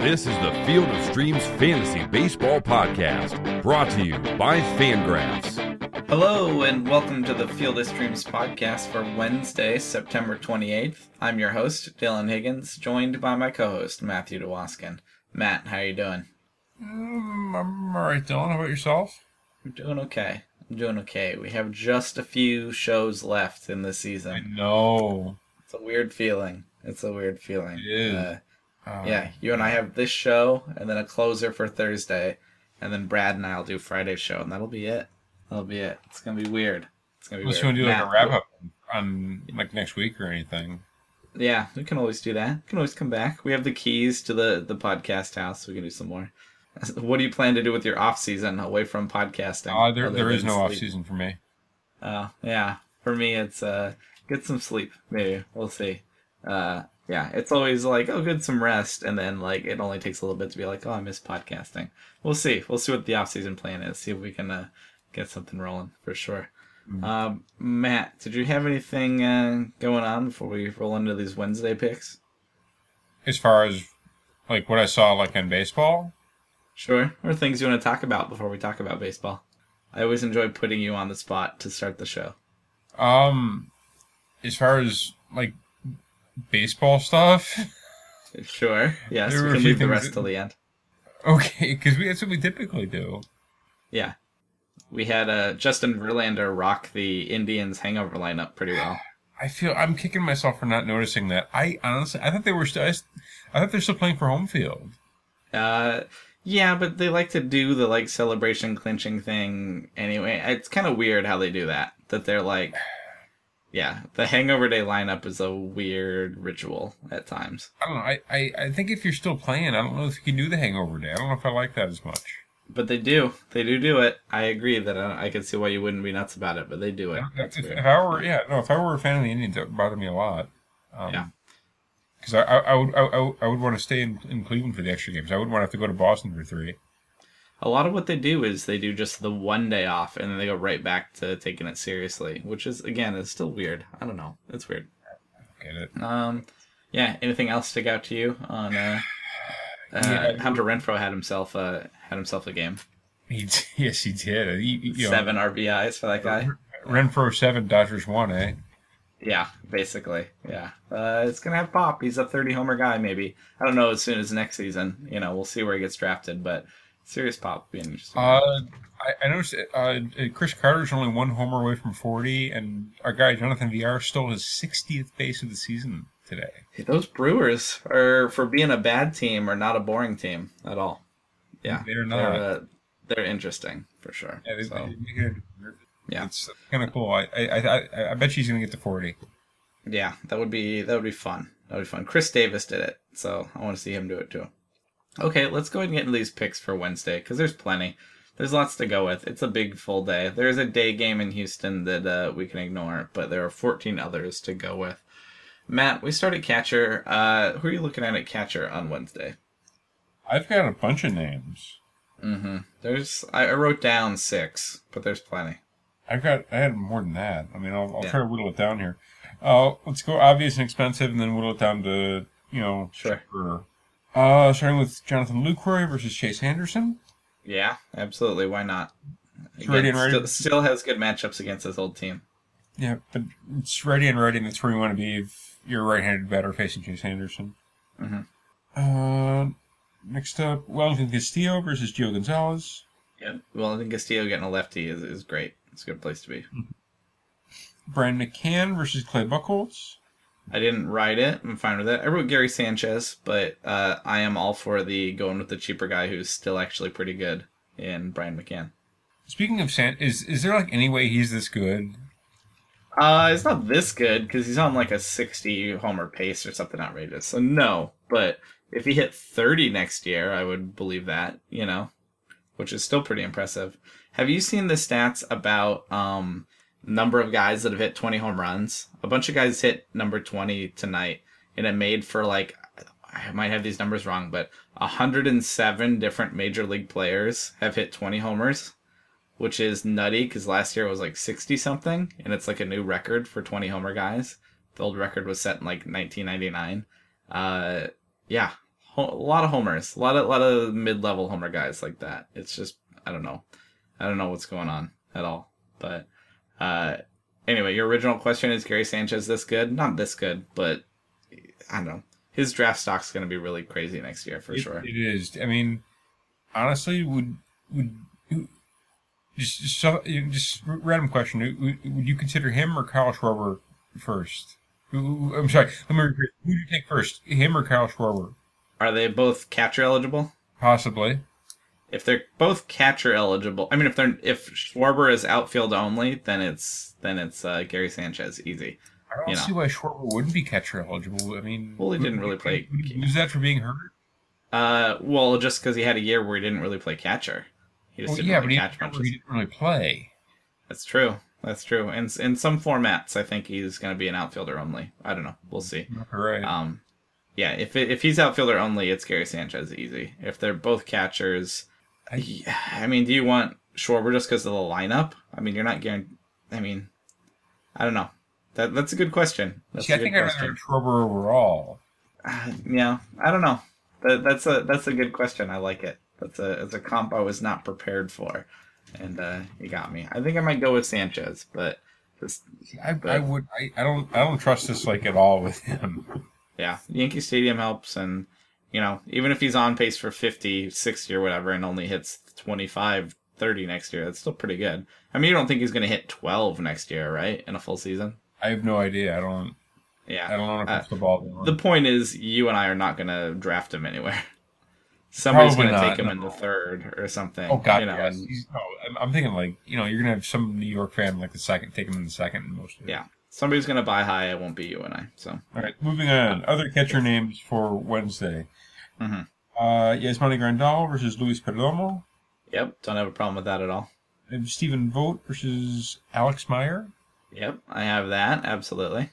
This is the Field of Streams Fantasy Baseball Podcast, brought to you by Fangraphs. Hello, and welcome to the Field of Streams podcast for Wednesday, September 28th. I'm your host, Dylan Higgins, joined by my co-host, Matthew DeWaskin. Matt, how are you doing? Mm, I'm alright, Dylan. How about yourself? I'm doing okay. I'm doing okay. We have just a few shows left in the season. I know. It's a weird feeling. It's a weird feeling. It is. Uh, Um, yeah, you and I have this show, and then a closer for Thursday, and then Brad and I'll do Friday's show, and that'll be it. That'll be it. It's gonna be weird. It's gonna be Unless weird. you want to do like Matt, a wrap up on like next week or anything. Yeah, we can always do that. We can always come back. We have the keys to the the podcast house. So We can do some more. What do you plan to do with your off season away from podcasting? Uh, there there is no off season for me. Oh, yeah. For me, it's uh, get some sleep. Maybe we'll see. Uh, yeah, it's always like, oh, good, some rest, and then like it only takes a little bit to be like, oh, I miss podcasting. We'll see. We'll see what the off season plan is. See if we can uh, get something rolling for sure. Mm-hmm. Um, Matt, did you have anything uh, going on before we roll into these Wednesday picks? As far as like what I saw like in baseball, Sure. Or things you want to talk about before we talk about baseball. I always enjoy putting you on the spot to start the show. um, as far as like baseball stuff, Sure. Yes, we can leave the rest that- till the end. okay, because we that's what we typically do. Yeah. We had uh, Justin Verlander rock the Indians hangover lineup pretty well. I feel I'm kicking myself for not noticing that. I honestly, I thought they were still. I thought they're still playing for home field. Uh, yeah, but they like to do the like celebration clinching thing anyway. It's kind of weird how they do that. That they're like, yeah, the hangover day lineup is a weird ritual at times. I don't know. I, I, I think if you're still playing, I don't know if you can do the hangover day. I don't know if I like that as much. But they do. They do do it. I agree that I, I can see why you wouldn't be nuts about it, but they do it. That's If, if I were, yeah, no, if I were a fan of the Indians, that would bother me a lot. Um, Yeah. Because I, I, I would, I, I would- I would want to stay in, in Cleveland for the extra games. I wouldn't want to have to go to Boston for three. A lot of what they do is they do just the one day off and then they go right back to taking it seriously, which is again is still weird. I don't know. It's weird. Get it? Um, yeah. Anything else stick out to you on? Uh, uh, Yeah. Hunter Renfroe had himself uh had himself a game. He, yes, he did. You know, Seven RBIs for that guy. Renfroe seven, Dodgers one, eh? Yeah, basically. Yeah. Uh, it's gonna have pop. He's a thirty homer guy. Maybe I don't know as soon as next season. You know, we'll see where he gets drafted, but serious pop would be interesting. Uh, I, I noticed uh, Chris Carter's only one homer away from 40, and our guy Jonathan Villar stole his 60th base of the season today. Hey, Those Brewers are for being a bad team are not a boring team at all. Yeah, They're not. They're, uh, they're interesting for sure. Yeah, they, So, they make Yeah. it's kind of cool. I, I, I, I bet she's gonna get to 40. yeah, that would be that would be fun. That would be fun. Chris Davis did it, so I want to see him do it too. Okay, let's go ahead and get into these picks for Wednesday because there's plenty. There's lots to go with. It's a big full day. There's a day game in Houston that uh, we can ignore, but there are 14 others to go with. Matt, we started catcher. Uh, who are you looking at at catcher on Wednesday? I've got a bunch of names. Mm-hmm. There's I I wrote down six, but there's plenty. I've got I had more than that. I mean, I'll, I'll Yeah. try to whittle it down here. Uh, let's go obvious and expensive, and then whittle it down to you know Sure. cheaper. Uh, starting with Jonathan Lucroy versus Chase Anderson. Yeah, absolutely. Why not? ready and ready. Still, still has good matchups against his old team. Yeah, but it's ready and ready. and That's where you want to be if you're a right-handed batter facing Chase Anderson. Mhm. Uh, next up, Wellington Castillo versus Gio Gonzalez. Yeah. Well, I think Castillo getting a lefty is, is great. It's a good place to be. Brian McCann versus Clay Buchholz. I didn't write it. I'm fine with it. I wrote Gary Sanchez, but uh, I am all for the going with the cheaper guy who's still actually pretty good in Brian McCann. Speaking of San, is is there like any way he's this good? Uh, it's not this good because he's on like a 60 homer pace or something outrageous. So no, but if he hit 30 next year, I would believe that, you know, which is still pretty impressive. Have you seen the stats about um number of guys that have hit 20 home runs? A bunch of guys hit number 20 tonight and it made for like I might have these numbers wrong, but 107 different major league players have hit 20 homers which is nutty because last year it was like 60 something, and it's like a new record for 20 homer guys. The old record was set in like 1999. Uh, yeah, a lot of homers, a lot of lot of mid level homer guys like that. It's just I don't know, I don't know what's going on at all. But uh, anyway, your original question is Gary Sanchez this good? Not this good, but I don't know. His draft stock's going to be really crazy next year for It- sure. It is. I mean, honestly, would would just just, so- just random question? Would, would you consider him or Kyle Schwarber first? I'm sorry. Let me repeat. Who do you take first, him or Kyle Schwarber? Are they both catcher eligible? Possibly. If they're both catcher eligible, I mean, if they're if Schwarber is outfield only, then it's then it's uh, Gary Sanchez easy. I don't You know. see why Schwarber wouldn't be catcher eligible. I mean, Well, he didn't really play- Use that for being hurt? Uh, well, just because he had a year where he didn't really play catcher, he just Well, didn't yeah, really but he, catch much. he didn't really play. That's true. That's true. In in some formats, I think he's going to be an outfielder only. I don't know. We'll see. Right. Um, yeah, if it, if he's outfielder only, it's Gary Sanchez easy. If they're both catchers, I- I mean, do you want Schwarber just because of the lineup? I mean, you're not guaranteed. I mean, I don't know. That that's a good question. That's see, a I think I'd rather Schwarber overall. Uh, yeah, I don't know. That, that's a that's a good question. I like it. That's a it's a comp I was not prepared for, and uh, you got me. I think I might go with Sanchez, but just I, But- I would. I, I don't. I don't trust this like at all with him. yeah, Yankee Stadium helps, and you know even if he's on pace for 50, 60 or whatever, and only hits 25, 30 next year, that's still pretty good. I mean, you don't think he's going to hit twelve next year, right, in a full season? I have no idea. I don't. Yeah, I don't know if Uh, the ball. going. The point is, you and I are not going to draft him anywhere. Somebody's going to take him in the third or something. oh God, you know, yes. and- no, I'm, thinking like you know you're gonna have some New York fan like the second take him in the second and most. Yeah. Somebody's gonna buy high. It won't be you and I. So All right, moving on. Other catcher names for Wednesday. Mhm. Uh, Yasmani Grandal versus Luis Perdomo. yep, don't have a problem with that at all. And Stephen Vogt versus Alex Meyer. Yep, I have that absolutely.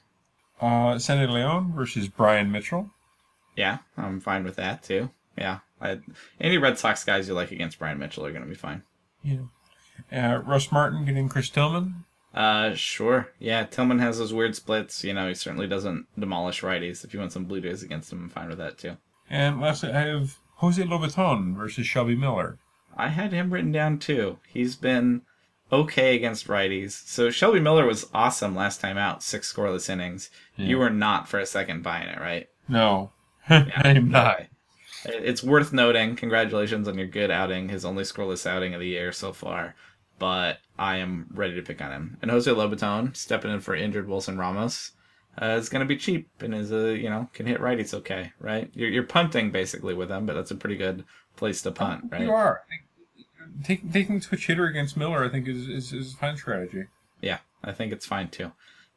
Uh, Sandy Leon versus Brian Mitchell. Yeah, I'm fine with that too. Yeah, I, any Red Sox guys you like against Brian Mitchell are gonna be fine. Yeah. Uh, Russ Martin getting Chris Tillman. Uh, sure. Yeah, Tillman has those weird splits. You know, he certainly doesn't demolish righties. If you want some Blue Jays against him, I'm fine with that too. And lastly, I have Jose Lobaton versus Shelby Miller. I had him written down too. He's been okay against righties. So Shelby Miller was awesome last time out, six scoreless innings. You were not for a second buying it, right? No, I'm not. It's worth noting. Congratulations on your good outing, his only scoreless outing of the year so far. But I am ready to pick on him. And Jose Lobaton stepping in for injured Wilson Ramos uh, is going to be cheap and is a you know can hit righties okay, right? You're, you're punting basically with them, but that's a pretty good place to punt, right? You are. Taking taking switch hitter against Miller, I think is is, is a fine strategy. Yeah, I think it's fine too.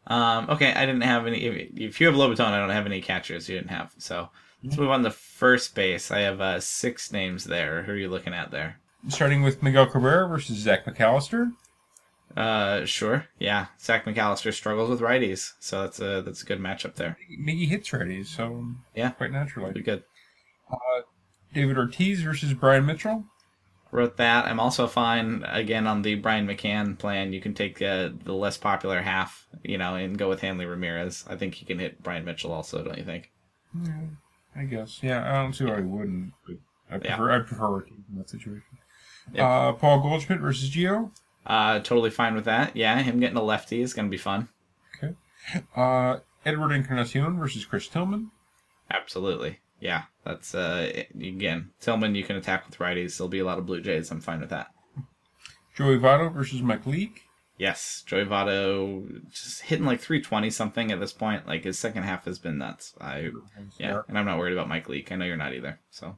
Um, okay, I didn't have any. If, if you have Lobaton, I don't have any catchers. You didn't have. So let's move on to first base. I have uh, six names there. Who are you looking at there? Starting with Miguel Cabrera versus Zach McAllister. Uh, sure. Yeah, Zach McAllister struggles with righties, so that's a that's a good matchup there. Miggy hits righties, so Yeah. quite naturally. naturally. good. Uh, David Ortiz versus Brian Mitchell. Wrote that. I'm also fine again on the Brian McCann plan. You can take uh, the less popular half, you know, and go with Hanley Ramirez. I think he can hit Brian Mitchell also. Don't you think? Yeah, I guess. Yeah, I don't see why he wouldn't. But I Yeah. prefer I prefer Ortiz in that situation. Yep. Uh, Paul Goldschmidt versus Gio. Uh, totally fine with that. Yeah, him getting a lefty is gonna be fun. Okay. Uh, Edwin Encarnacion versus Chris Tillman. Absolutely. Yeah, that's uh again Tillman. You can attack with righties. There'll be a lot of Blue Jays. I'm fine with that. Joey Votto versus Mike Leake. Yes, Joey Votto just hitting like 320 something at this point. Like his second half has been nuts. I yeah, and I'm not worried about Mike Leake. I know you're not either. So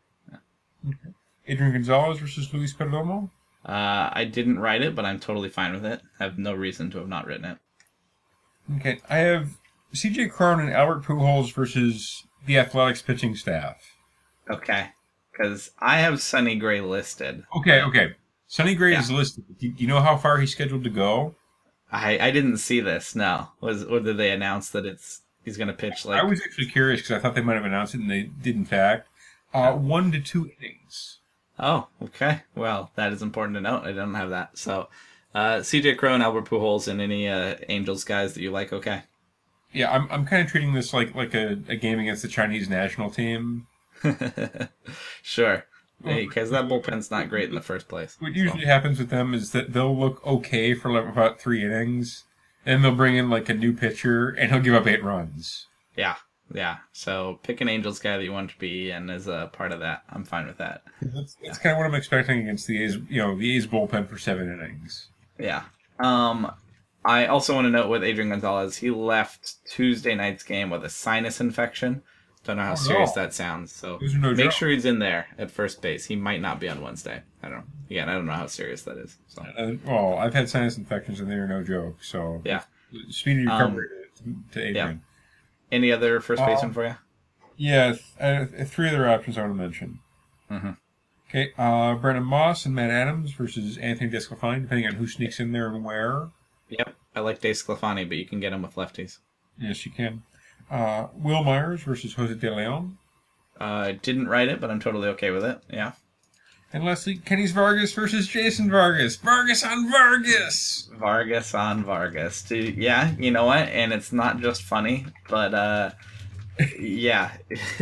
Okay. Adrian Gonzalez versus Luis Perdomo. Uh, I didn't write it, but I'm totally fine with it. I have no reason to have not written it. Okay, I have C.J. Cron and Albert Pujols versus the Athletics pitching staff. Okay, because I have Sonny Gray listed. Okay, okay. Sonny Gray Yeah. is listed. Do you know how far he's scheduled to go? I I didn't see this. No, was or did they announce that it's he's gonna pitch like I was actually curious because I thought they might have announced it, and they did in fact. Uh, one to two innings. Oh, okay. Well, that is important to note. I don't have that. So, uh, CJ Cron, Albert Pujols, and any uh, Angels guys that you like. Okay. Yeah, I'm I'm kind of treating this like like a, a game against the Chinese national team. sure. Because that bullpen's not great in the first place. What so. usually happens with them is that they'll look okay for like about three innings, and they'll bring in like a new pitcher, and he'll give up eight runs. Yeah, yeah. So pick an Angels guy that you want to be, and as a part of that, I'm fine with that. That's, that's kind of what I'm expecting against the A's. You know, the A's bullpen for seven innings. Yeah. Um, I also want to note with Adrian Gonzalez, he left Tuesday night's game with a sinus infection. Don't know how Oh, serious no. that sounds. So no make sure he's in there at first base. He might not be on Wednesday. I don't know. Again, I don't know how serious that is. So Uh, well, I've had sinus infections, and they are no joke. So yeah. speedy Um, recovery to, to Adrian. Any other first Um, baseman for you? Yeah, th- uh, three other options I want to mention. Mhm. Okay, uh, Brandon Moss and Matt Adams versus Anthony Desclafani, depending on who sneaks in there and where. Yep. I like DeSclafani, but you can get him with lefties. Yes, you can. Uh, Wil Myers versus Jose De Leon. Uh, I didn't write it, but I'm totally okay with it. Yeah. And lastly, Kennys Vargas versus Jason Vargas. Vargas on Vargas! Vargas on Vargas. Dude, yeah, you know what? And it's not just funny, but uh, yeah,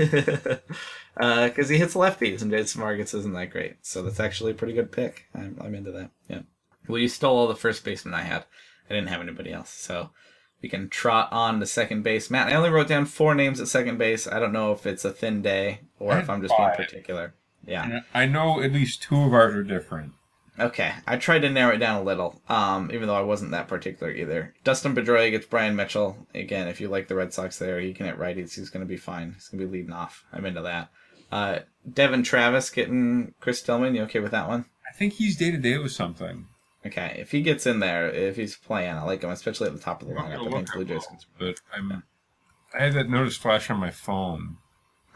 because he hits lefties, and Jason Vargas isn't that great. So that's actually a pretty good pick. I'm, I'm into that. Yeah. Well, you stole all the first basemen I had. I didn't have anybody else, so we can trot on to second base. Matt, I only wrote down four names at second base. I don't know if it's a thin day or if I'm just being particular. Yeah. And I know at least two of ours are different. Okay, I tried to narrow it down a little, um, even though I wasn't that particular either. Dustin Pedroia gets Brian Mitchell. Again, if you like the Red Sox there, he can hit righties. He's going to be fine. He's going to be leading off. I'm into that. Uh, Devon Travis getting Chris Tillman. You okay with that one? I think he's day to day with something. Okay, if he gets in there, if he's playing, I like him, especially at the top of the lineup. I think Blue Jays those, but I'm. I had that notice flash on my phone.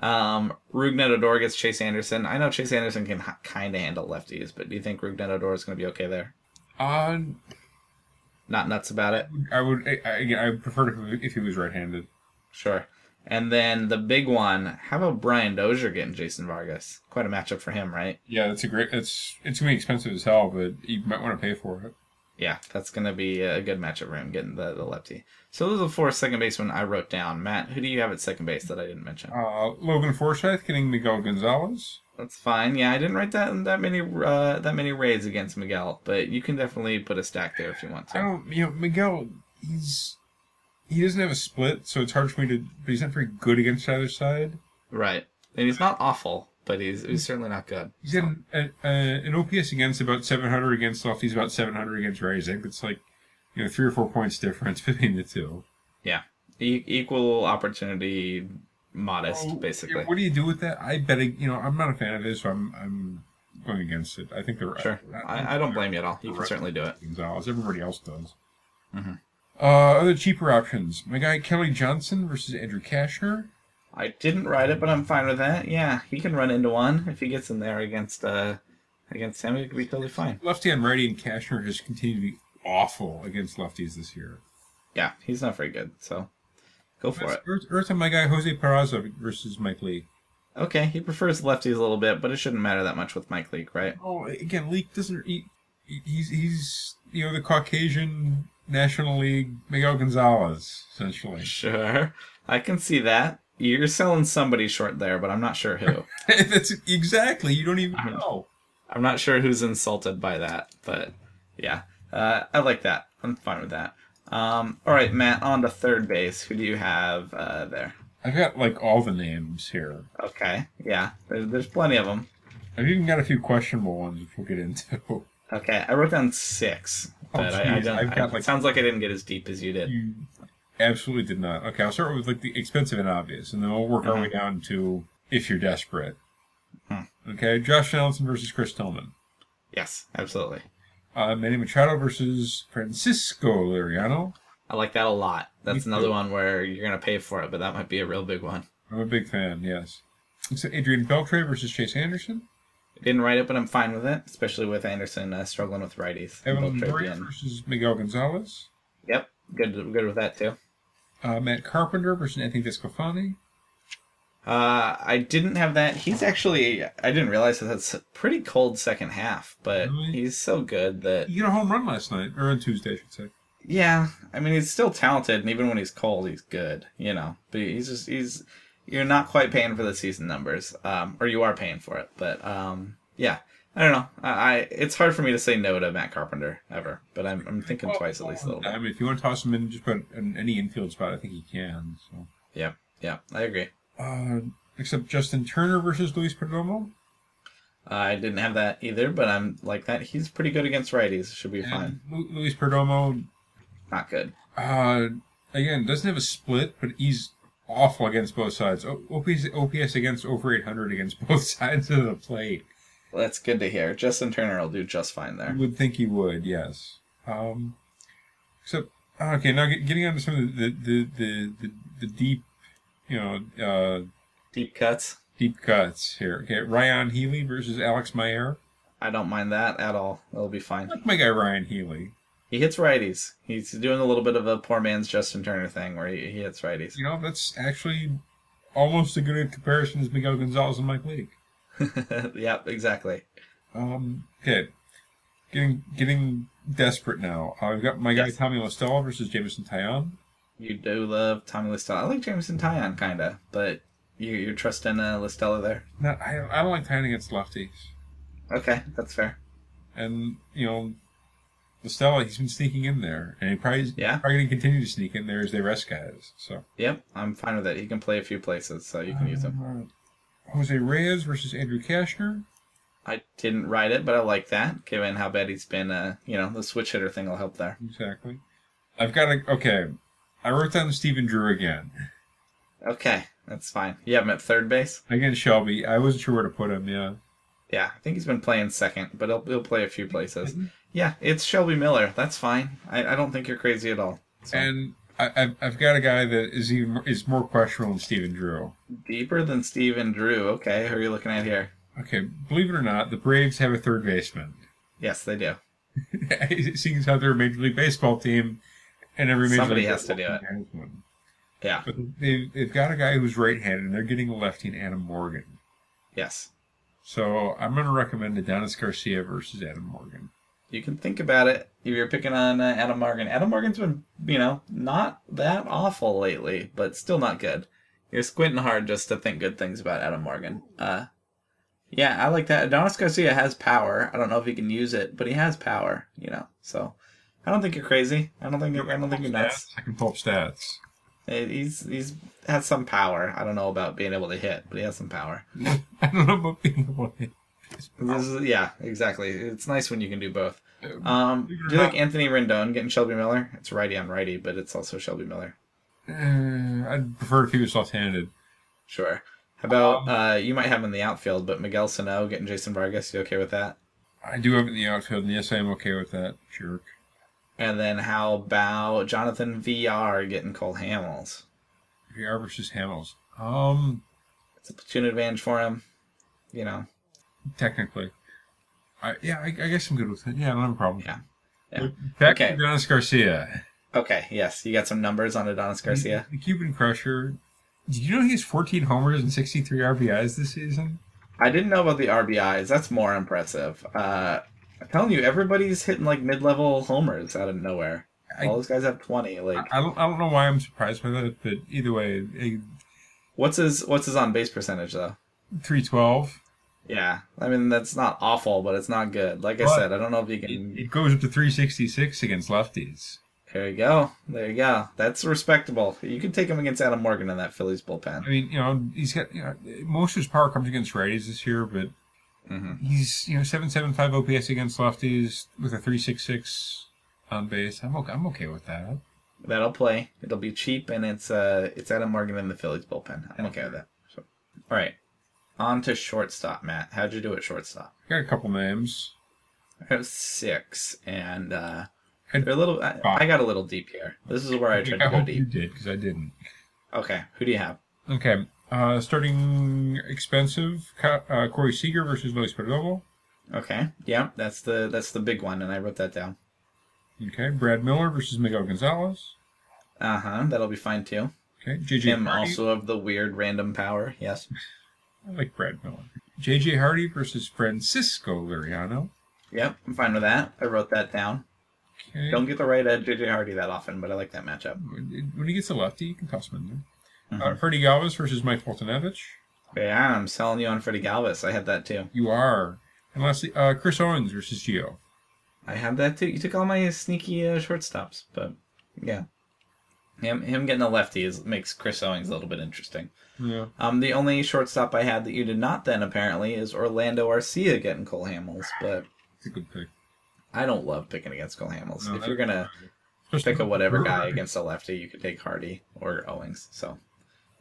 um, Rougned Odor gets Chase Anderson. I know Chase Anderson can h- kind of handle lefties, but do you think Rougned Odor is going to be okay there? Uh, Not nuts about it. I would. I, I, again, I prefer if, if he was right-handed. Sure. And then the big one, how about Brian Dozier getting Jason Vargas? Quite a matchup for him, right? Yeah, that's a great. It's it's gonna be expensive as hell, but you might want to pay for it. Yeah, that's going to be a good matchup for him getting the, the lefty. So those are the four second basemen I wrote down. Matt, who do you have at second base that I didn't mention? Uh, Logan Forsythe getting Miguel Gonzalez. That's fine. Yeah, I didn't write that that many uh, that many raids against Miguel, but you can definitely put a stack there if you want to. I don't. You know, Miguel. He's he doesn't have a split, so it's hard for me to. But he's not very good against either side. Right. And he's not awful, but he's he's certainly not good. He's got an, a, a, an OPS against about 700 against lefties, about 700 against righties. I think it's like you know three or four points difference between the two. Yeah. E- equal opportunity, modest, Oh, basically. What do you do with that? I bet you know I'm not a fan of his, so I'm I'm going against it. I think they're Sure. I, I don't blame you at all. You can certainly do it. Gonzalez. Everybody else does. Mhm. Uh, other cheaper options. My guy Kelly Johnson versus Andrew Cashner. I didn't write it, but I'm fine with that. Yeah, he can run into one if he gets in there against uh against him. He could be totally fine. Lefty on righty and Cashner has continued to be awful against lefties this year. Yeah, he's not very good. So go for it. Earth, Earth on my guy Jose Peraza versus Mike Leake. Okay, he prefers lefties a little bit, but it shouldn't matter that much with Mike Leake, right? Oh, again, Leake doesn't. He, he's he's you know the Caucasian National League Miguel Gonzalez essentially. Sure, I can see that. You're selling somebody short there, but I'm not sure who. That's exactly. You don't even I'm- know. I'm not sure who's insulted by that, but yeah, uh, I like that. I'm fine with that. Um, all right, Matt, on to third base. Who do you have uh, there? I've got like all the names here. Okay, yeah, there, there's plenty of them. I've even got a few questionable ones, which we'll get into. Okay, I wrote down six. but I, I don't. I've got, I- like- it sounds like I didn't get as deep as you did. You absolutely did not. Okay, I'll start with like the expensive and obvious, and then we'll work our way down to if you're desperate. Hmm. Okay, Josh Donaldson versus Chris Tillman. Yes, absolutely. Uh, Manny Machado versus Francisco Liriano. I like that a lot. That's Me another too. one where you're gonna pay for it, but that might be a real big one. I'm a big fan. Yes. So Adrian Beltre versus Chase Anderson. I didn't write it, but I'm fine with it, especially with Anderson uh, struggling with righties. Evan Longoria versus Miguel Gonzalez. Yep, good, good with that too. Uh, Matt Carpenter versus Anthony Desclafani. Uh, I didn't have that. He's actually, I didn't realize that that's a pretty cold second half, but Really? he's so good that, He got a home run last night, or on Tuesday, I should say. yeah, I mean, he's still talented, and even when he's cold, he's good, you know. But he's just, he's, you're not quite paying for the season numbers, um, or you are paying for it. But um, yeah, I don't know. I, I it's hard for me to say no to Matt Carpenter ever, but I'm I'm thinking twice at least a little bit. I mean, if you want to toss him in just about in any infield spot, I think he can. So, Yeah, yeah, I agree. uh, except Justin Turner versus Luis Perdomo. I didn't have that either, but I'm like that. He's pretty good against righties. Should be fine. And Lu- Luis Perdomo, Not good. uh, again, doesn't have a split, but he's awful against both sides. O- OPS, OPS against over 800 against both sides of the plate. That's good to hear. Justin Turner will do just fine there. I would think he would, yes. Um, except, okay, now getting on to some of the, the, the, the, the deep, you know, uh, Deep cuts. deep cuts here. Okay, Ryon Healy versus Alex Meyer. I don't mind that at all. It'll be fine. like my guy Ryon Healy. He hits righties. He's doing a little bit of a poor man's Justin Turner thing where he, he hits righties. You know, that's actually almost a good comparison as Miguel Gonzalez and Mike Leake. yep, exactly. Um, okay, getting getting desperate now. Uh, I've got my guy Yes. Tommy La Stella versus Jameson Taillon. You do love Tommy La Stella. I like Jameson Taillon, kind of, but you, you're trusting uh, La Stella there. No, I, I don't like Taillon against lefties. Okay, that's fair. And, you know, La Stella, he's been sneaking in there. And he probably, Yeah. probably going to continue to sneak in there as they rest guys. So, Yep, I'm fine with it. He can play a few places, so you can use him. Jose Reyes versus Andrew Cashner. I didn't write it, but I like that, given how bad he's been. Uh, you know, the switch hitter thing will help there. Exactly. I've got a, okay. I wrote down Stephen Drew again. Okay, that's fine. You have him at third base. Again, Shelby. I wasn't sure where to put him, yeah. Yeah, I think he's been playing second, but he'll, he'll play a few places. Mm-hmm. Yeah, it's Shelby Miller. That's fine. I, I don't think you're crazy at all. So, And I, I've, I've got a guy that is even is more questionable than Stephen Drew. deeper than Stephen Drew. Okay, who are you looking at here? Okay, believe it or not, the Braves have a third baseman. Yes, they do. Seeing as how they're a Major League Baseball team, and every Major Somebody League has to do one. Yeah. But they've, they've got a guy who's right-handed, and they're getting a lefty in Adam Morgan. Yes. So I'm going to recommend Adonis Garcia versus Adam Morgan. You can think about it. If you're picking on uh, Adam Morgan, Adam Morgan's been, you know, not that awful lately, but still not good. You're squinting hard just to think good things about Adam Morgan. Uh, yeah, I like that. Adonis Garcia has power. I don't know if he can use it, but he has power. You know, so I don't think you're crazy. I don't think you're, I don't think you're nuts. I can pull up stats. Uh, He's he's has some power. I don't know about being able to hit, but he has some power. I don't know about being able to. This is, yeah, exactly. It's nice when you can do both. Um, it do you like Anthony Rendon getting Shelby Miller? It's righty on righty, but it's also Shelby Miller. Uh, I'd prefer if he was left-handed. Sure. How about Um, uh, you might have him in the outfield, but Miguel Sano getting Jason Vargas? You okay with that? I do have it in the outfield, and yes, I am okay with that. Jerk. And then how about Jonathan Villar getting Cole Hamels? Villar versus Hamels. Um, It's a platoon advantage for him. You know, technically. I, yeah, I, I guess I'm good with it. Yeah, I don't have a problem. Yeah. Yeah. Back Okay. to Adonis Garcia. okay, yes, you got some numbers on Adonis Garcia. The Cuban Crusher. Did you know he has 14 homers and 63 RBIs this season? I didn't know about the RBIs. That's more impressive. Uh, I'm telling you, everybody's hitting like mid-level homers out of nowhere. I- All those guys have 20. Like, I don't, I don't know why I'm surprised by that, but either way, a what's his what's his on base percentage though? 312. Yeah, I mean that's not awful, but it's not good. Like I said, I don't know if you can. it goes up to 366 against lefties. There you go. There you go. That's respectable. You can take him against Adam Morgan in that Phillies bullpen. I mean, you know, he's got, you know, most of his power comes against righties this year, but hmm he's, you know, 775 OPS against lefties with a 366 on base. I'm okay, I'm okay with that. That'll play. It'll be cheap, and it's uh it's Adam Morgan in the Phillies bullpen. I'm okay with that. So, all right, on to shortstop, Matt. How'd you do at shortstop? Got a couple names. I have six, and uh, they're a little. I, I got a little deep here. This is where I tried to go hope you did, because I didn't. Okay, who do you have? Okay. Uh, starting expensive, uh, Corey Seager versus Luis Perdomo. Okay, yeah, that's the that's the big one, and I wrote that down. Okay. Brad Miller versus Miguel Gonzalez. Uh huh. That'll be fine too. Okay. JJ Him Hardy. also of the weird random power. Yes. I like Brad Miller. JJ Hardy versus Francisco Liriano. Yep, I'm fine with that. I wrote that down. Okay. Don't get the right at JJ Hardy that often, but I like that matchup. When he gets a lefty, you can toss him in there. Uh, Freddy Galvis versus Mike Foltynewicz. Yeah, I'm selling you on Freddy Galvis. I had that too. You are. And lastly, uh, Chris Owings versus Gio. I had that too. You took all my sneaky uh, shortstops, but yeah, him him getting a lefty is makes Chris Owings a little bit interesting. Yeah. Um, the only shortstop I had that you did not then apparently is Orlando Arcia getting Cole Hamels, but It's a good pick. I don't love picking against Cole Hamels. No, if you're gonna pick a whatever guy against a lefty, you could take Hardy or Owings. So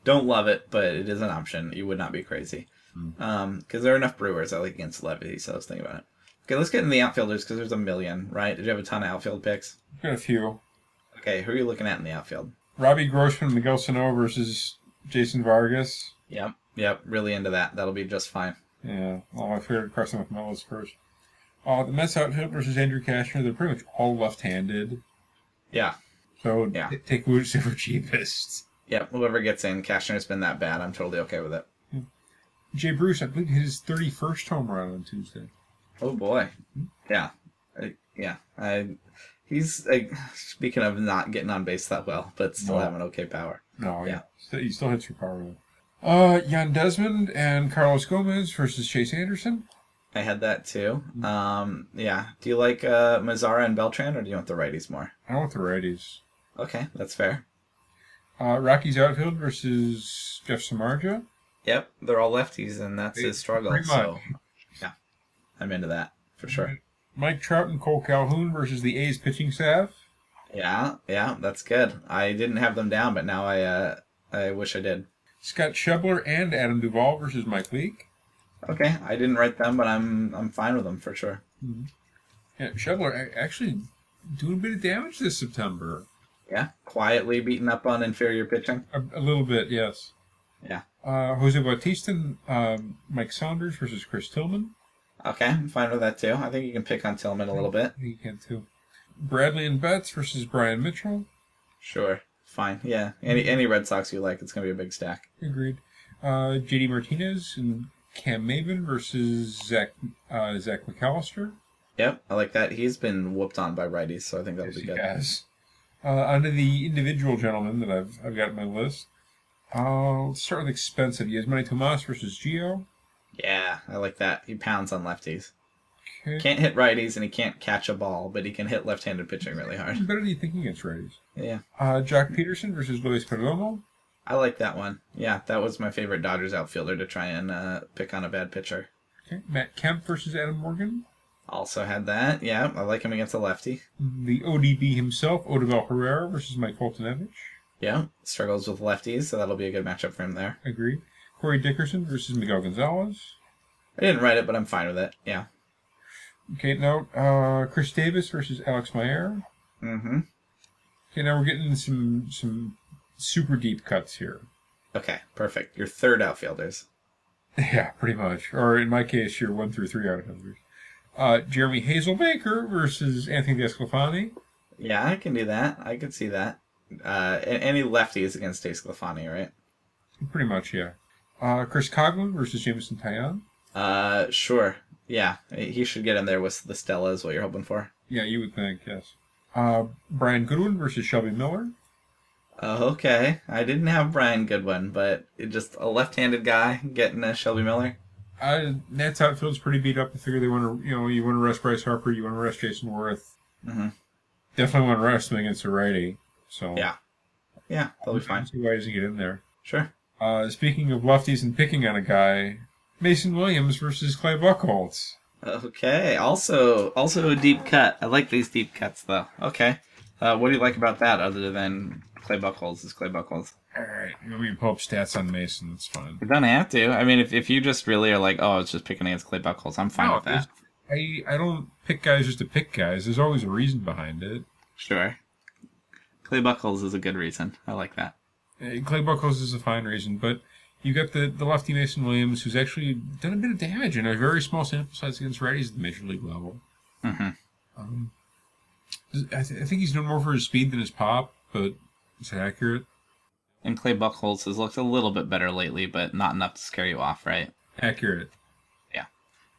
don't love it, but it is an option. You would not be crazy. Hmm. Um, because there are enough Brewers I like against lefties, so I was thinking about it. Okay, let's get in the outfielders because there's a million, right? Did you have a ton of outfield picks? Got a few. Okay, who are you looking at in the outfield? Robbie Grossman, Miguel Sano versus Jason Vargas. Yep, yep, really into that. That'll be just fine. Yeah, well, I figured to cross them with my list first. Uh, the Mets outfield versus Andrew Cashner. They're pretty much all left-handed. Yeah, So Yeah. t- take whichever cheapest. yep. Whoever gets in, Cashner's been that bad. I'm totally okay with it. Jay Bruce, I believe hit his 31st home run on Tuesday. Oh boy, yeah, I, yeah. I he's like speaking of not getting on base that well, but still No. having okay power. No, Yeah. yeah. He still hits for power. though. Uh, Ian Desmond and Carlos Gomez versus Chase Anderson. I had that too. Um, yeah. Do you like uh, Mazara and Beltran, or do you want the righties more? I want the righties. Okay, that's fair. Uh, Rockies outfield versus Jeff Samardzija. Yep, they're all lefties, and that's his struggle. So, yeah, I'm into that for sure. Mike Trout and Cole Calhoun versus the A's pitching staff. Yeah, yeah, that's good. I didn't have them down, but now I uh, I wish I did. Scott Schebler and Adam Duvall versus Mike Leake. Okay, I didn't write them, but I'm I'm fine with them for sure. Yeah, Schebler actually doing a bit of damage this September. Yeah, quietly beating up on inferior pitching. A, a little bit, yes. Yeah. Uh, Jose Bautista and um, Mike Saunders versus Chris Tillman. Okay, I'm fine with that too. I think you can pick on Tillman a little bit. You can too. Bradley and Betts versus Brian Mitchell. Sure, fine. Yeah, any any Red Sox you like, it's gonna be a big stack. Agreed. Uh, JD Martinez and Cam Maybin versus Zach uh, Zach McAllister. Yep, I like that. He's been whooped on by righties, so I think that'll Yes, be good. has. Uh, under the individual gentlemen that I've I've got on my list. Uh, let's start with expensive. Yasmani Tomas versus Gio. Yeah, I like that. He pounds on lefties. Okay. Can't hit righties and he can't catch a ball, but he can hit left-handed pitching really hard. Better do you think against righties? Yeah, Uh, Joc Pederson versus Luis Perdomo. I like that one. Yeah, that was my favorite Dodgers outfielder to try and uh, pick on a bad pitcher. Okay. Matt Kemp versus Adam Morgan. Also had that. Yeah, I like him against a lefty. The ODB himself, Odubel Herrera versus Mike Foltynewicz. Yeah, struggles with lefties, so that'll be a good matchup for him there. Agreed. Corey Dickerson versus Miguel Gonzalez. I didn't write it, but I'm fine with it. Yeah. Okay, now uh, Chris Davis versus Alex Meyer. Mm-hmm. Okay, now we're getting some some super deep cuts here. Okay, perfect. Your third outfielders. Yeah, pretty much. Or in my case, you're one through three outfielders. Uh, Jeremy Hazelbaker versus Anthony Desclafani. Yeah, I can do that. I could see that. Uh, any lefties against DeSclafani, right? Pretty much, yeah. Uh, Chris Coghlan versus Jameson Taillon. Uh, sure. Yeah, he should get in there with the Stella is what you're hoping for. Yeah, you would think, yes. Uh, Brian Goodwin versus Shelby Miller. Oh, okay. I didn't have Brian Goodwin, but it just a left-handed guy getting a Shelby Miller. Uh, Nats outfield's pretty beat up. I figure they want to, you know, you want to rest Bryce Harper, you want to rest Jayson Werth. Mhm. Definitely want to rest him against a righty. So Yeah. Yeah, that'll be fine. see why he doesn't get in there. Sure. Uh, speaking of lefties and picking on a guy, Mason Williams versus Clay Buchholz. Okay. Also, also a deep cut. I like these deep cuts though. Okay. Uh, what do you like about that other than Clay Buchholz is Clay Buchholz? All right, me to pull up stats on Mason? That's fine. You don't have to. I mean, if, if you just really are like, oh, I was just picking against Clay Buchholz, I'm fine No, with that. I I don't pick guys just to pick guys. There's always a reason behind it. Sure. Clay Buchholz is a good reason. I like that. Uh, Clay Buchholz is a fine reason, but you got the, the lefty Mason Williams, who's actually done a bit of damage in a very small sample size against righties at the major league level. Mhm. Um, I, th- I think he's known more for his speed than his pop, but it's accurate. And Clay Buchholz has looked a little bit better lately, but not enough to scare you off, right? Accurate. Yeah.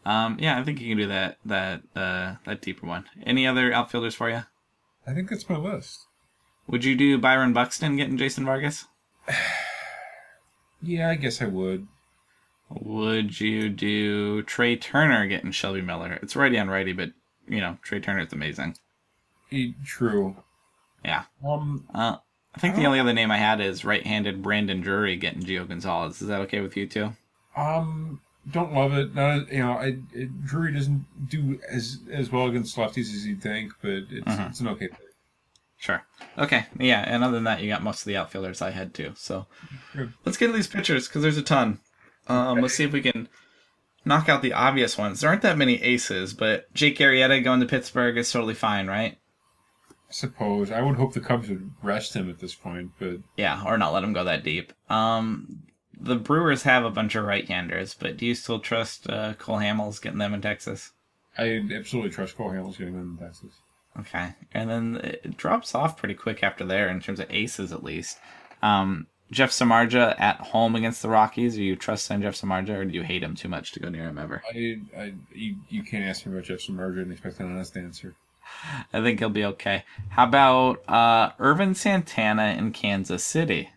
Um, yeah, I think you can do that that uh, that deeper one. Any other outfielders for you? I think that's my list. Would you do Byron Buxton getting Jason Vargas? Yeah, I guess I would. Would you do Trea Turner getting Shelby Miller? It's righty on righty, but you know Trea Turner's amazing. True. Yeah. Um, Uh, I think the only other name I had is right-handed Brandon Drury getting Gio Gonzalez. Is that okay with you too? um, don't love it. Not, you know, I, it, Drury doesn't do as as well against lefties as you'd think, but it's Mhm. it's an okay pick. Sure. Okay. Yeah. And other than that, you got most of the outfielders I had too. So let's get to these pitchers because there's a ton. Um, let's see if we can knock out the obvious ones. There aren't that many aces, but Jake Arrieta going to Pittsburgh is totally fine, right? I suppose I would hope the Cubs would rest him at this point, but Yeah, or not let him go that deep. Um, the Brewers have a bunch of right-handers, but do you still trust uh, Cole Hamels getting them in Texas? I absolutely trust Cole Hamels getting them in Texas. Okay, and then it drops off pretty quick after there in terms of aces, at least. Um, Jeff Samardzija at home against the Rockies. Do you trust in Jeff Samardzija, or do you hate him too much to go near him ever? I, I you, you can't ask me about Jeff Samardzija and expect an honest answer. I think he'll be okay. How about uh, Ervin Santana in Kansas City,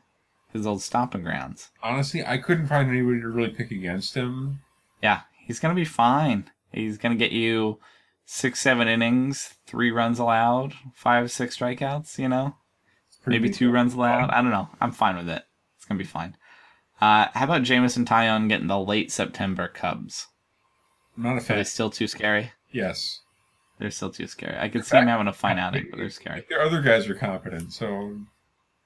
his old stomping grounds? Honestly, I couldn't find anybody to really pick against him. Yeah, he's gonna be fine. He's gonna get you six, seven innings, three runs allowed, five, six strikeouts. You know, maybe two runs allowed. I don't know. I'm fine with it. It's gonna be fine. Uh, how about Jameson Taillon getting the late September Cubs? I'm not a Are fan. they still too scary? Yes. They're still too scary. I could see him having a fine outing, but they're scary. Their other guys are competent, so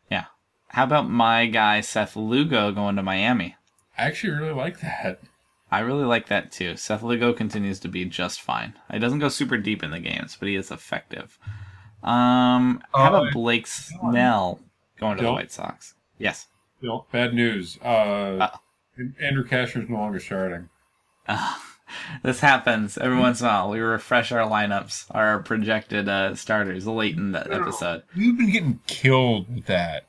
Yeah. How about my guy Seth Lugo going to Miami? I actually really like that. I really like that too. Seth Lugo continues to be just fine. He doesn't go super deep in the games, but he is effective. Um, how Uh, about Blake Snell going to the White Sox? Yes. Bill, bad news. Uh, Uh. Andrew Cashner's no longer starting. Uh, this happens every once in a while. We refresh our lineups, our projected uh, starters late in the episode. We've been getting killed with that.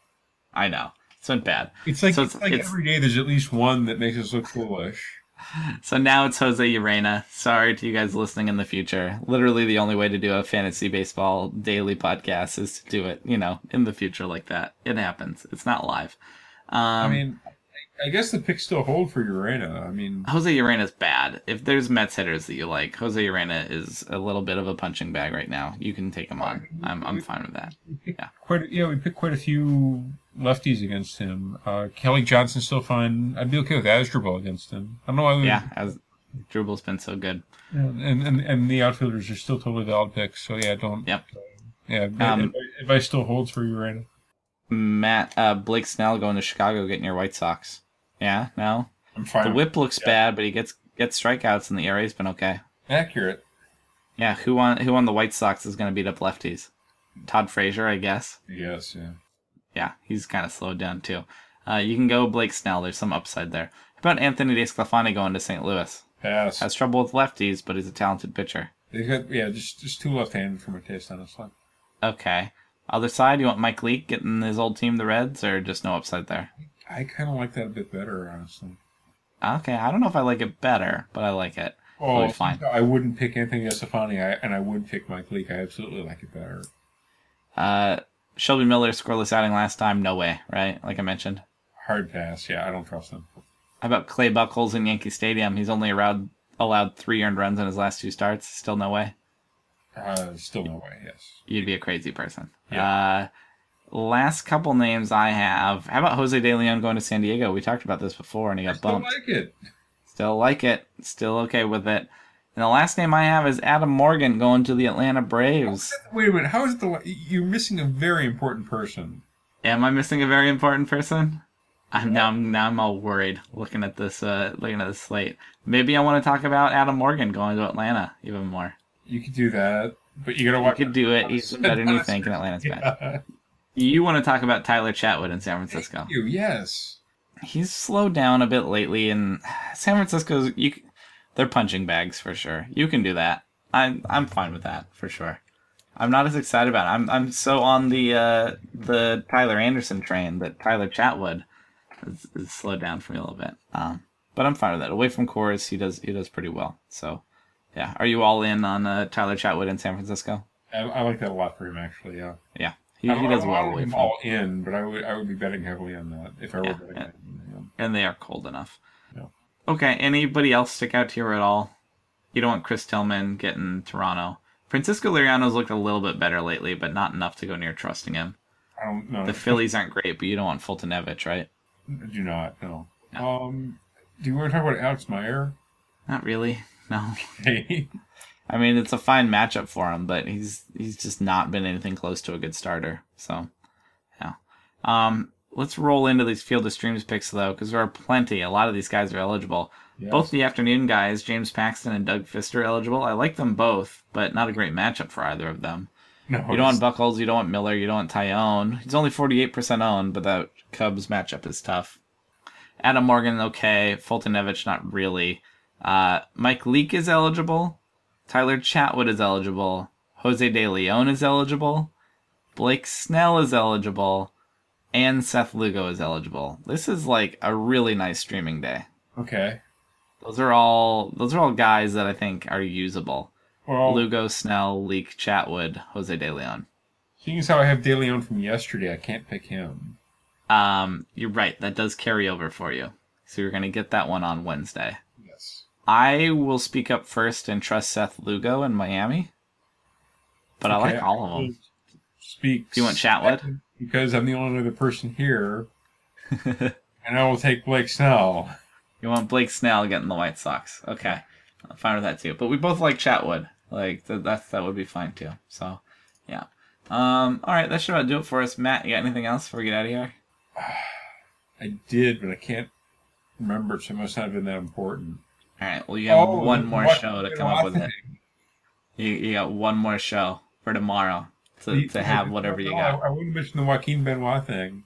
I know it's been bad. It's like, So it's, it's- like it's- every day there's at least one that makes us look foolish. So now it's Jose Urena. Sorry to you guys listening in the future. Literally, the only way to do a fantasy baseball daily podcast is to do it, you know, in the future like that. It happens. It's not live. Um, I mean, I, guess the picks still hold for Urena. I mean, Jose Urena is bad. If there's Mets hitters that you like, Jose Urena is a little bit of a punching bag right now. You can take him on. I'm I'm fine with that. Yeah. Quite yeah, we picked quite a few lefties against him. Uh, Kelly Johnson's still fine. I'd be okay with Asdrubal against him. I don't know why we Yeah, as Drubal's been so good. and, and and the outfielders are still totally valid picks. So yeah, don't. Yep. Yeah, Um, advice, advice still holds for Urena. Matt uh, Blake Snell going to Chicago getting your White Sox. Yeah, no. I'm fine. The whip looks yeah. bad, but he gets gets strikeouts, and the ERA's been okay. accurate. Yeah, who on who on the White Sox is going to beat up lefties? Todd Frazier, I guess. Yes, yeah. Yeah, he's kind of slowed down too. Uh, you can go Blake Snell. There's some upside there. How about Anthony DeSclafani going to St. Louis? Pass. Has trouble with lefties, but he's a talented pitcher. Yeah, just just too left-handed for my taste, honestly. Okay. Other side, you want Mike Leake getting his old team, the Reds, or just no upside there? I kind of like that a bit better, honestly. Okay, I don't know if I like it better, but I like it. Oh, fine. I wouldn't pick Anthony DeSclafani, I, and I would pick Mike Leake. I absolutely like it better. Uh, Shelby Miller scoreless outing last time, no way, right? Like I mentioned. Hard pass. Yeah, I don't trust him. How about Clay Buchholz in Yankee Stadium? He's only allowed allowed three earned runs in his last two starts. Still no way. Uh, still no way. Yes. You'd be a crazy person. Yeah. Uh, last couple names I have. How about Jose De Leon going to San Diego? We talked about this before, and he got Still bumped. like it. Still like it. Still okay with it. And the last name I have is Adam Morgan going to the Atlanta Braves. Wait a minute. How is it the you're missing a very important person? Am I missing a very important person? I'm now I'm, now I'm all worried looking at this uh looking at this slate. Maybe I want to talk about Adam Morgan going to Atlanta even more. You could do that, but you gotta I watch. could do it. He's better than you think, and Atlanta's bad. You want to talk about Tyler Chatwood in San Francisco? You yes. He's slowed down a bit lately, and San Francisco's you. They're punching bags for sure. You can do that. I'm I'm fine with that for sure. I'm not as excited about it. I'm I'm so on the uh, the Tyler Anderson train that Tyler Chatwood is, is slowed down for me a little bit. Um, but I'm fine with that. Away from Coors, he does he does pretty well. So, yeah. Are you all in on uh, Tyler Chatwood in San Francisco? I, I like that a lot for him actually. Yeah. Yeah, he, I, he does I, well I away from. all in, but I would I would be betting heavily on that if I were Yeah, betting. yeah. and they are cold enough. Okay, anybody else stick out to you at all? You don't want Chris Tillman getting Toronto. Francisco Liriano's looked a little bit better lately, but not enough to go near trusting him. I don't know. The Phillies aren't great, but you don't want Foltynewicz, right? I do not. No. No. Um, do you want to talk about Alex Meyer? Not really. No. Hey. I mean, it's a fine matchup for him, but he's he's just not been anything close to a good starter. So, yeah. Um, let's roll into these field of streams picks though, because there are plenty. A lot of these guys are eligible. Yes. Both the afternoon guys, James Paxton and Doug Fister, eligible. I like them both, but not a great matchup for either of them. No. You don't want Buchholz, you don't want Miller, you don't want Taillon. He's only 48% owned, but that Cubs matchup is tough. Adam Morgan, okay. Foltynewicz, not really. Uh, Mike Leake is eligible. Tyler Chatwood is eligible. Jose De Leon is eligible. Blake Snell is eligible. And Seth Lugo is eligible. This is like a really nice streaming day. Okay. Those are all those are all guys that I think are usable. Well, Lugo, Snell, Leake, Chatwood, Jose De Leon. seeing as how I have De Leon from yesterday, I can't pick him. Um, you're right. That does carry over for you. So you're going to get that one on Wednesday. Yes. I will speak up first and trust Seth Lugo in Miami. But I like all of them. Speak. Do you want Chatwood? Because I'm the only other person here, and I will take Blake Snell. You want Blake Snell getting the White Sox. Okay. I'm fine with that too. But we both like Chatwood. Like, th- that, that would be fine too. So, yeah. Um, alright, that should about do it for us. Matt, you got anything else before we get out of here? I did, but I can't remember, so it must not have been that important. Alright, well, you have Oh, one more show to come up with it. You, you got one more show for tomorrow to, to have whatever you got. I, I wouldn't mention the Joaquin Benoit thing.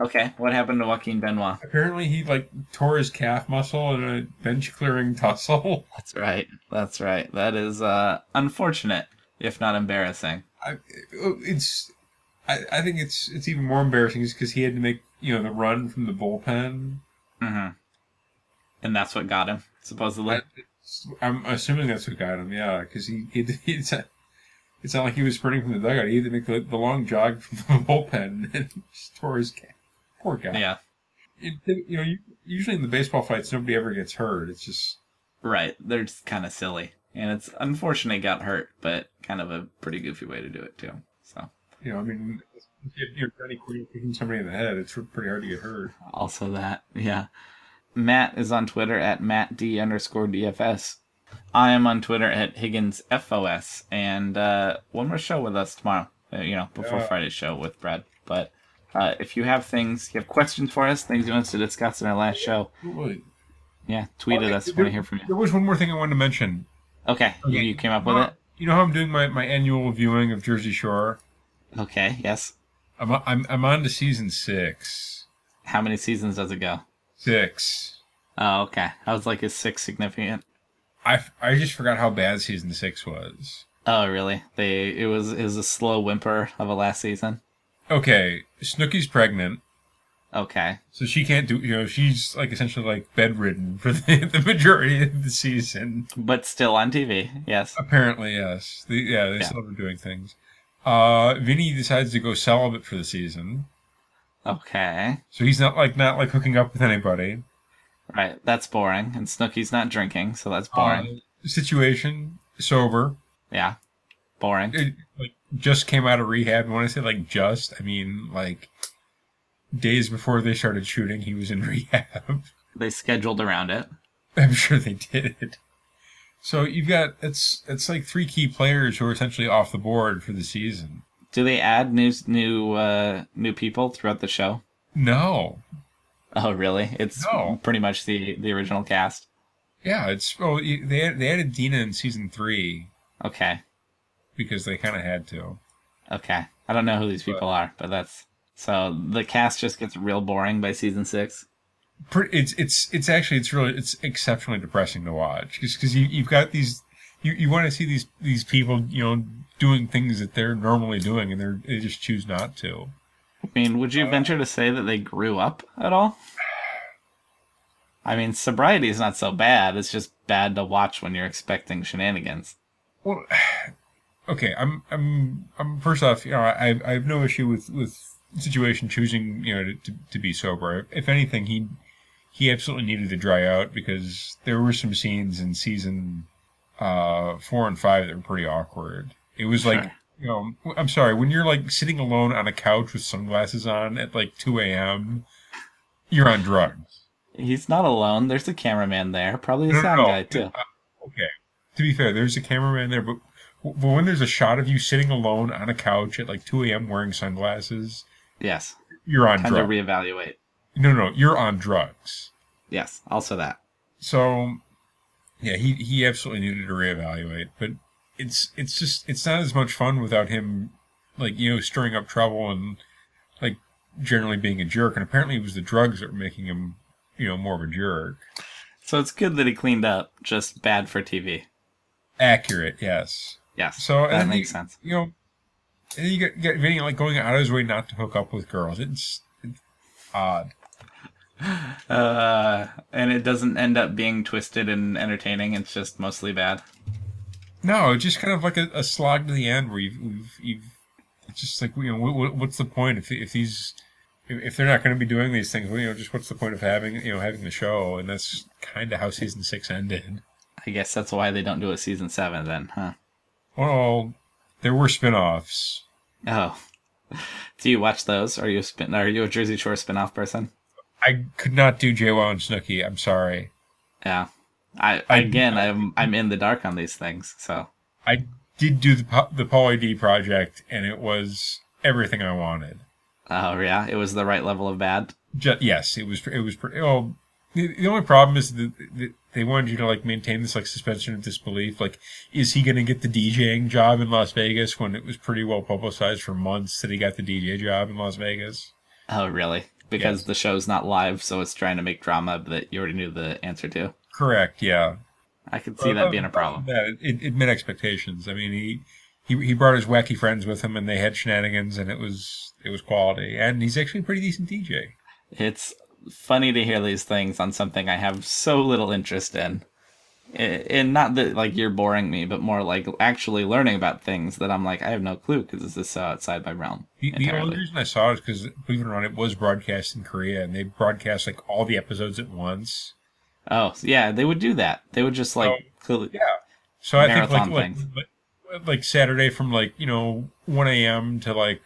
Okay, what happened to Joaquin Benoit? Apparently, he like tore his calf muscle in a bench clearing tussle. That's right. That's right. That is uh, unfortunate, if not embarrassing. I, it's, I, I think it's it's even more embarrassing because he had to make you know the run from the bullpen. Mm-hmm. And that's what got him, supposedly. I, I'm assuming that's what got him. Yeah, because he, he, he it's, not like he was sprinting from the dugout. He had to make the, the long jog from the bullpen and just tore his calf. Poor guy. yeah, It, you know, you, usually in the baseball fights, nobody ever gets hurt. It's just right. They're just kind of silly. And it's unfortunate he got hurt, but kind of a pretty goofy way to do it, too. So, you know, I mean, if you're Johnny Quinn kicking somebody in the head, it's pretty hard to get hurt. also that. Yeah. Matt is on Twitter at mattd underscore DFS. I am on Twitter at Higgins FOS. And uh, one more show with us tomorrow, uh, you know, before Yeah. Friday's show with Brad. But uh, if you have things, you have questions for us, things you want us to discuss in our last show, yeah, tweet at us. Want to hear from you. There was one more thing I wanted to mention. Okay, you, you came up with it? You know how I'm doing my, my annual viewing of Jersey Shore? Okay, yes. I'm, I'm, I'm on to season six. How many seasons does it go? Six. Oh, okay. I was like, is six significant? I, I just forgot how bad season six was. Oh, really? They it was it was a slow whimper of a last season. Okay, Snooki's pregnant, Okay, so she can't do. You know, she's like essentially like bedridden for the, the majority of the season. but still on TV. Yes. Apparently, yes. The, yeah, they Yeah. still are doing things. Uh, Vinny decides to go celibate for the season, Okay. so he's not like not like hooking up with anybody. Right. That's boring. And Snooki's not drinking, so that's boring. Uh, situation sober. yeah. Boring. It, like just came out of rehab. And when I say like just, I mean like days before they started shooting, he was in rehab. They scheduled around it. I'm sure they did. It. So you've got it's it's like three key players who are essentially off the board for the season. Do they add new new uh new people throughout the show? No, Oh, really? It's No. pretty much the the original cast. yeah, it's well they they added Deena in season three Okay. because they kind of had to. Okay. I don't know who these people are, but that's so the cast just gets real boring by season six. It's it's it's actually it's really it's exceptionally depressing to watch because you you've got these you, you want to see these these people you know doing things that they're normally doing and they're they just choose not to. I mean, would you venture to say that they grew up at all? I mean, sobriety is not so bad. It's just bad to watch when you're expecting shenanigans. Well, okay, I'm I'm I'm first off, you know, I I have no issue with with situation choosing you know to, to, to be sober. If anything, he he absolutely needed to dry out because there were some scenes in season uh, four and five that were pretty awkward. It was like, Sure. You know, I'm sorry, when you're like sitting alone on a couch with sunglasses on at like 2 a.m., you're on drugs. He's not alone. There's a cameraman there, probably a No, no, sound no. guy too. Uh, okay. To be fair, there's a cameraman there, but, but when there's a shot of you sitting alone on a couch at like 2 a.m. wearing sunglasses, Yes, you're on time to drugs. reevaluate. no, no, you're on drugs. Yes, also that. So, yeah, he he absolutely needed to reevaluate. But it's it's just it's not as much fun without him, like you know, stirring up trouble and like generally being a jerk. And apparently, it was the drugs that were making him, you know, more of a jerk. So it's good that he cleaned up. Just bad for TV. Accurate, yes. Yes, So that then makes you, sense. You know, and then you get, get Vinny like going out of his way not to hook up with girls. It's, it's odd. Uh, and it doesn't end up being twisted and entertaining. It's just mostly bad. No, just kind of like a, a slog to the end where you've, you've, you've it's just like you know what, what- what's the point if if these if, if they're not going to be doing these things, well, you know, just what's the point of having you know having the show? And that's kind of how season six ended. I guess that's why they don't do a season seven then, huh? Well, there were spin-offs. Oh, do you watch those? Are you a spin? Are you a Jersey Shore spin-off person? I could not do JWoww and Snooki. I'm sorry. Yeah. I, I- again, I'm I'm in the dark on these things. So I did do the the Pauly D project, and it was everything I wanted. oh yeah, it was the right level of bad. Just, yes, it was. It was. pretty- Oh, the, the only problem is that, that they wanted you to like maintain this like suspension of disbelief. Like, is he going to get the DJing job in Las Vegas when it was pretty well publicized for months that he got the DJ job in Las Vegas? Oh really? Because Yes. the show's not live, so it's trying to make drama that you already knew the answer to. Correct. Yeah. I could see that being a problem. Yeah, it, it met expectations. I mean, he, he he brought his wacky friends with him, and they had shenanigans, and it was it was quality. And he's actually a pretty decent DJ. It's funny to hear these things on something I have so little interest in. And not that like you're boring me, but more like actually learning about things that I'm like I have no clue because this is so outside my realm. The, the only reason I saw it is because, believe it or not, it was broadcast in Korea, and they broadcast like all the episodes at once. Oh yeah, they would do that. They would just like Oh, clearly- Yeah. So I think like like, like like Saturday from like you know one a.m. to like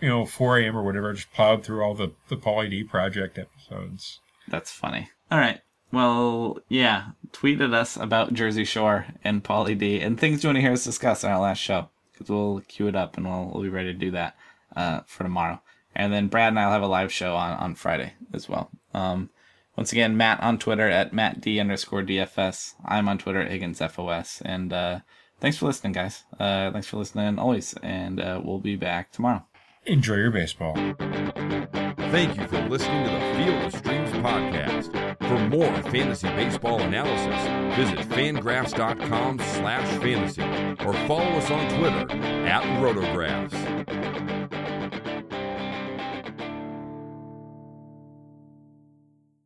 you know four a.m. or whatever, I just plowed through all the the Pauly D project episodes. That's funny. All right. Well, yeah. Tweet at us about Jersey Shore and Pauly D and things you want to hear us discuss on our last show because we'll queue it up and we'll, we'll be ready to do that uh, for tomorrow. And then Brad and I'll have a live show on, on Friday as well. Um, once again, Matt on Twitter at mattd underscore DFS. I'm on Twitter at HigginsFOS. And uh, thanks for listening, guys. Uh, thanks for listening always. And uh, we'll be back tomorrow. Enjoy your baseball. Thank you for listening to the Field of Streams podcast. For more fantasy baseball analysis, visit fangraphs.com slash fantasy or follow us on Twitter at rotographs.